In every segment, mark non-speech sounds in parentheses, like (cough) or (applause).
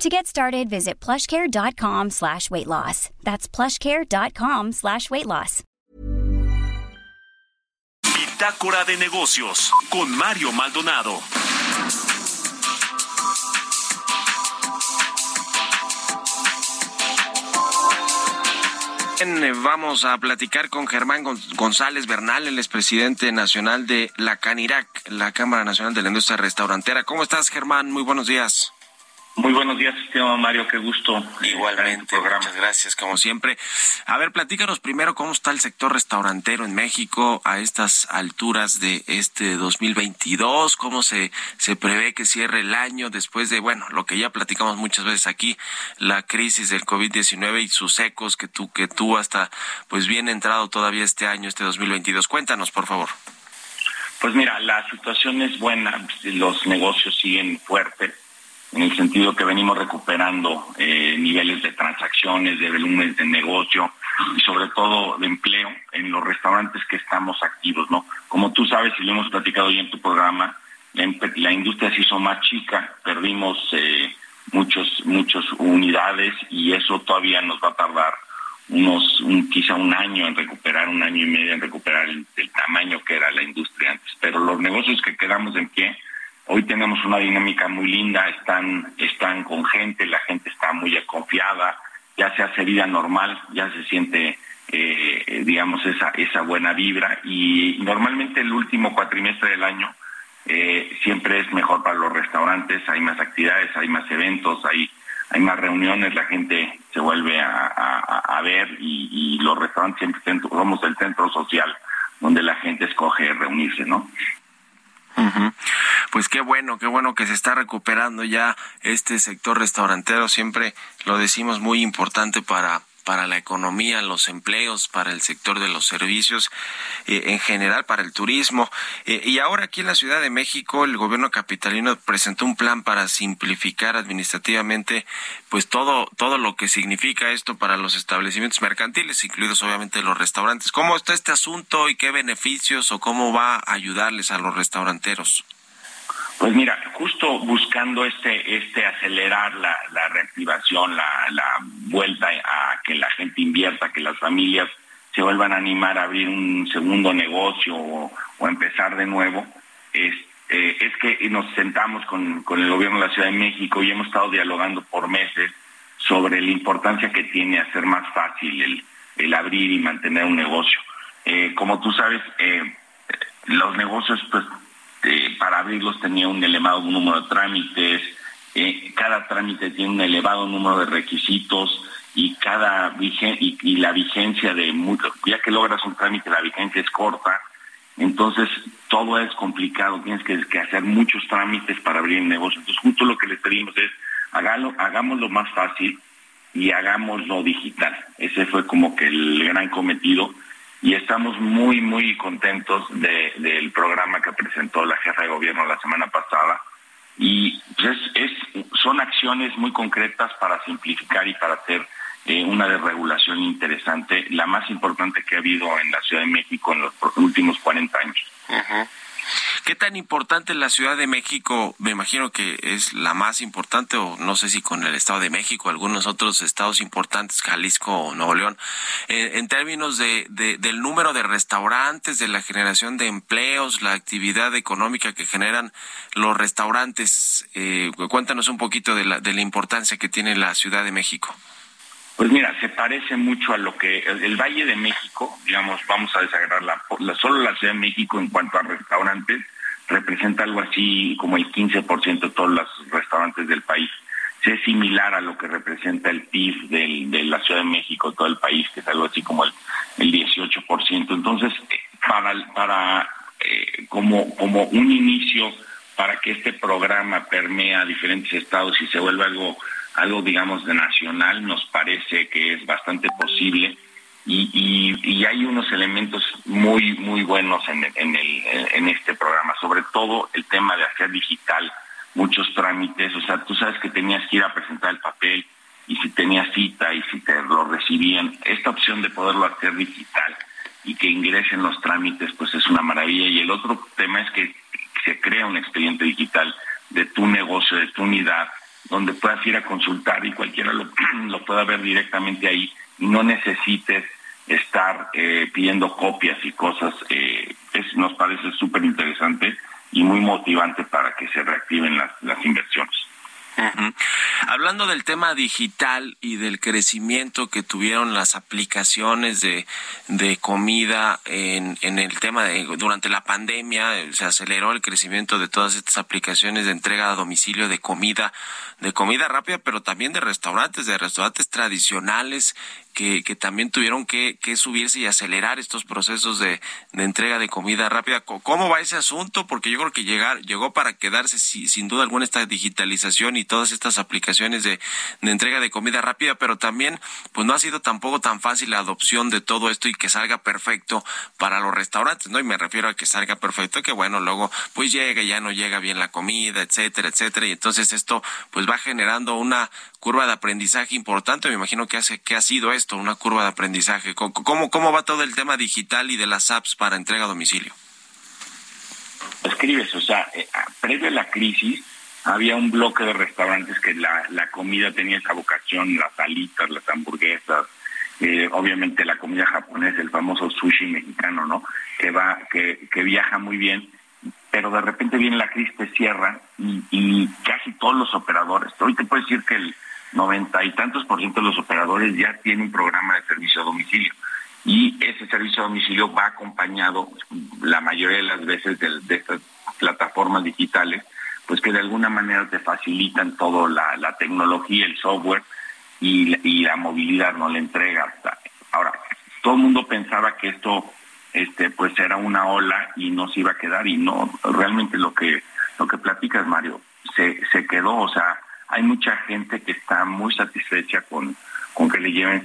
To get started, visit plushcare.com slash weight loss. That's plushcare.com slash weight loss. Bitácora de negocios con Mario Maldonado. Vamos a platicar con Germán González Bernal, el expresidente nacional de la CANIRAC, la Cámara Nacional de la Industria Restaurantera. ¿Cómo estás, Germán? Muy buenos días. Muy buenos días, estimado Mario, qué gusto. Igualmente, muchas gracias, como siempre. A ver, platícanos primero cómo está el sector restaurantero en México a estas alturas de este 2022, cómo se, se prevé que cierre el año después de, bueno, lo que ya platicamos muchas veces aquí, la crisis del COVID-19 y sus ecos que tú, que tú hasta, pues bien entrado todavía este año, este 2022. Cuéntanos, por favor. Pues mira, la situación es buena, los negocios siguen fuertes en el sentido que venimos recuperando eh, niveles de transacciones, de volúmenes de negocio y sobre todo de empleo en los restaurantes que estamos activos, ¿no? Como tú sabes y lo hemos platicado hoy en tu programa, la, industria se hizo más chica, perdimos eh, muchos muchas unidades y eso todavía nos va a tardar unos quizá un año en recuperar, un año y medio en recuperar el tamaño que era la industria antes. Pero los negocios que quedamos en pie Hoy tenemos una dinámica muy linda, están, están con gente, la gente está muy confiada, ya se hace vida normal, ya se siente, eh, digamos, esa, esa buena vibra y normalmente el último cuatrimestre del año eh, siempre es mejor para los restaurantes, hay más actividades, hay más eventos, hay, hay más reuniones, la gente se vuelve a, ver y, los restaurantes siempre somos el centro social donde la gente escoge reunirse, ¿no? Pues qué bueno, qué bueno que se está recuperando ya este sector restaurantero. Siempre lo decimos muy importante para para la economía, los empleos, para el sector de los servicios, eh, en general para el turismo. Eh, y ahora aquí en la Ciudad de México, el gobierno capitalino presentó un plan para simplificar administrativamente, pues todo, todo lo que significa esto para los establecimientos mercantiles, incluidos obviamente los restaurantes. ¿Cómo está este asunto y qué beneficios o cómo va a ayudarles a los restauranteros? Pues mira, justo buscando este, este acelerar la, la reactivación, la, la, vuelta a que la gente invierta, que las familias se vuelvan a animar a abrir un segundo negocio o, empezar de nuevo, es, eh, es que nos sentamos con, con, el gobierno de la Ciudad de México y hemos estado dialogando por meses sobre la importancia que tiene hacer más fácil el, el abrir y mantener un negocio. Eh, como tú sabes, eh, los negocios pues abrirlos tenía un elevado número de trámites, eh, cada trámite tiene un elevado número de requisitos y cada y, la vigencia de ya que logras un trámite la vigencia es corta, entonces todo es complicado, tienes que, hacer muchos trámites para abrir el negocio. Entonces justo lo que les pedimos es hágalo, hagámoslo más fácil y hagámoslo digital. Ese fue como que el gran cometido y estamos muy, muy contentos del programa presentó la jefa de gobierno la semana pasada. Y pues es, son acciones muy concretas para simplificar y para hacer eh, una desregulación interesante, la más importante que ha habido en la Ciudad de México en los últimos 40 años. ¿Qué tan importante la Ciudad de México? Me imagino que es la más importante, o no sé si con el Estado de México, algunos otros estados importantes, Jalisco o Nuevo León, en términos de, del número de restaurantes, de la generación de empleos, la actividad económica que generan los restaurantes. Eh, cuéntanos un poquito de la, de la importancia que tiene la Ciudad de México. Pues mira, se parece mucho a lo que el, Valle de México, digamos, vamos a desagregar la, solo la Ciudad de México en cuanto a restaurantes, representa algo así como el 15% de todos los restaurantes del país. Es similar a lo que representa el PIB de la Ciudad de México, todo el país, que es algo así como el, el 18%. Entonces, eh, para, para eh, como, como un inicio para que este programa permea diferentes estados y se vuelva algo algo, digamos, de nacional, nos parece que es bastante posible. Y, y, hay unos elementos muy, muy buenos en, en, el, en este programa, sobre todo el tema de hacer digital muchos trámites, o sea, tú sabes que tenías que ir a presentar el papel y si tenías cita y si te lo recibían, esta opción de poderlo hacer digital y que ingresen los trámites, pues es una maravilla. Y el otro tema es que se crea un expediente digital de tu negocio, de tu unidad, donde puedas ir a consultar y cualquiera lo, (clears throat) lo pueda ver directamente ahí no necesites estar eh, pidiendo copias y cosas. Eh, nos parece súper interesante y muy motivante para que se reactiven las, las inversiones. Hablando del tema digital y del crecimiento que tuvieron las aplicaciones de, de comida en, en el tema de durante la pandemia, eh, se aceleró el crecimiento de todas estas aplicaciones de entrega a domicilio de comida, de comida rápida, pero también de restaurantes, de restaurantes tradicionales que, también tuvieron que, que, subirse y acelerar estos procesos de, de, entrega de comida rápida. ¿Cómo va ese asunto? Porque yo creo que llegar, llegó para quedarse sin duda alguna esta digitalización y todas estas aplicaciones de, de, entrega de comida rápida, pero también pues no ha sido tampoco tan fácil la adopción de todo esto y que salga perfecto para los restaurantes, ¿no? Y me refiero a que salga perfecto, que bueno, luego pues llega, ya no llega bien la comida, etcétera, etcétera, y entonces esto pues va generando una curva de aprendizaje importante, me imagino que hace que ha sido esto, una curva de aprendizaje. ¿Cómo, cómo va todo el tema digital y de las apps para entrega a domicilio? Escribes, o sea, eh, previo a la crisis había un bloque de restaurantes que la, la comida tenía esa vocación, las alitas, las hamburguesas, eh, obviamente la comida japonesa, el famoso sushi mexicano, ¿no? Que va, que, que viaja muy bien, pero de repente viene la crisis, te cierra y, y casi todos los operadores, hoy te puedo decir que el noventa y tantos por ciento de los operadores ya tienen un programa de servicio a domicilio. Y ese servicio a domicilio va acompañado la mayoría de las veces de, estas plataformas digitales, pues que de alguna manera te facilitan todo la, la tecnología, el software y, y la movilidad, no la entrega. Ahora, todo el mundo pensaba que esto este pues era una ola y no se iba a quedar y no realmente lo que lo que platicas Mario se se quedó o sea gente que está muy satisfecha con, con que le lleven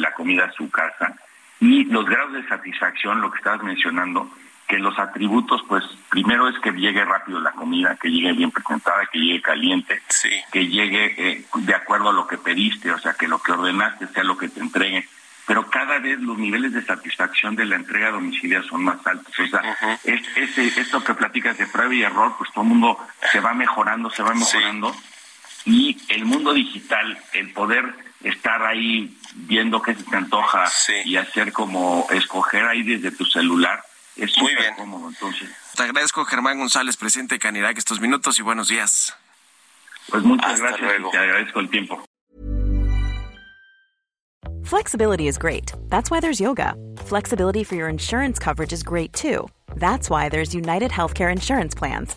la comida a su casa. Y los grados de satisfacción, lo que estabas mencionando, que los atributos, pues primero es que llegue rápido la comida, que llegue bien presentada, que llegue caliente, que llegue eh, de acuerdo a lo que pediste, o sea, que lo que ordenaste sea lo que te entreguen. Pero cada vez los niveles de satisfacción de la entrega a domicilio son más altos. O sea, es, esto que platicas de prueba y error, pues todo el mundo se va mejorando, se va mejorando y el mundo digital, el poder estar ahí viendo qué se te antoja y hacer como escoger ahí desde tu celular, es muy bien. cómodo. Entonces, te agradezco Germán González, presidente de Canirac, estos minutos y buenos días. Pues muchas gracias y te agradezco el tiempo. Flexibility is great. That's why there's yoga. Flexibility for your insurance coverage is great too. That's why there's United Healthcare Insurance Plans.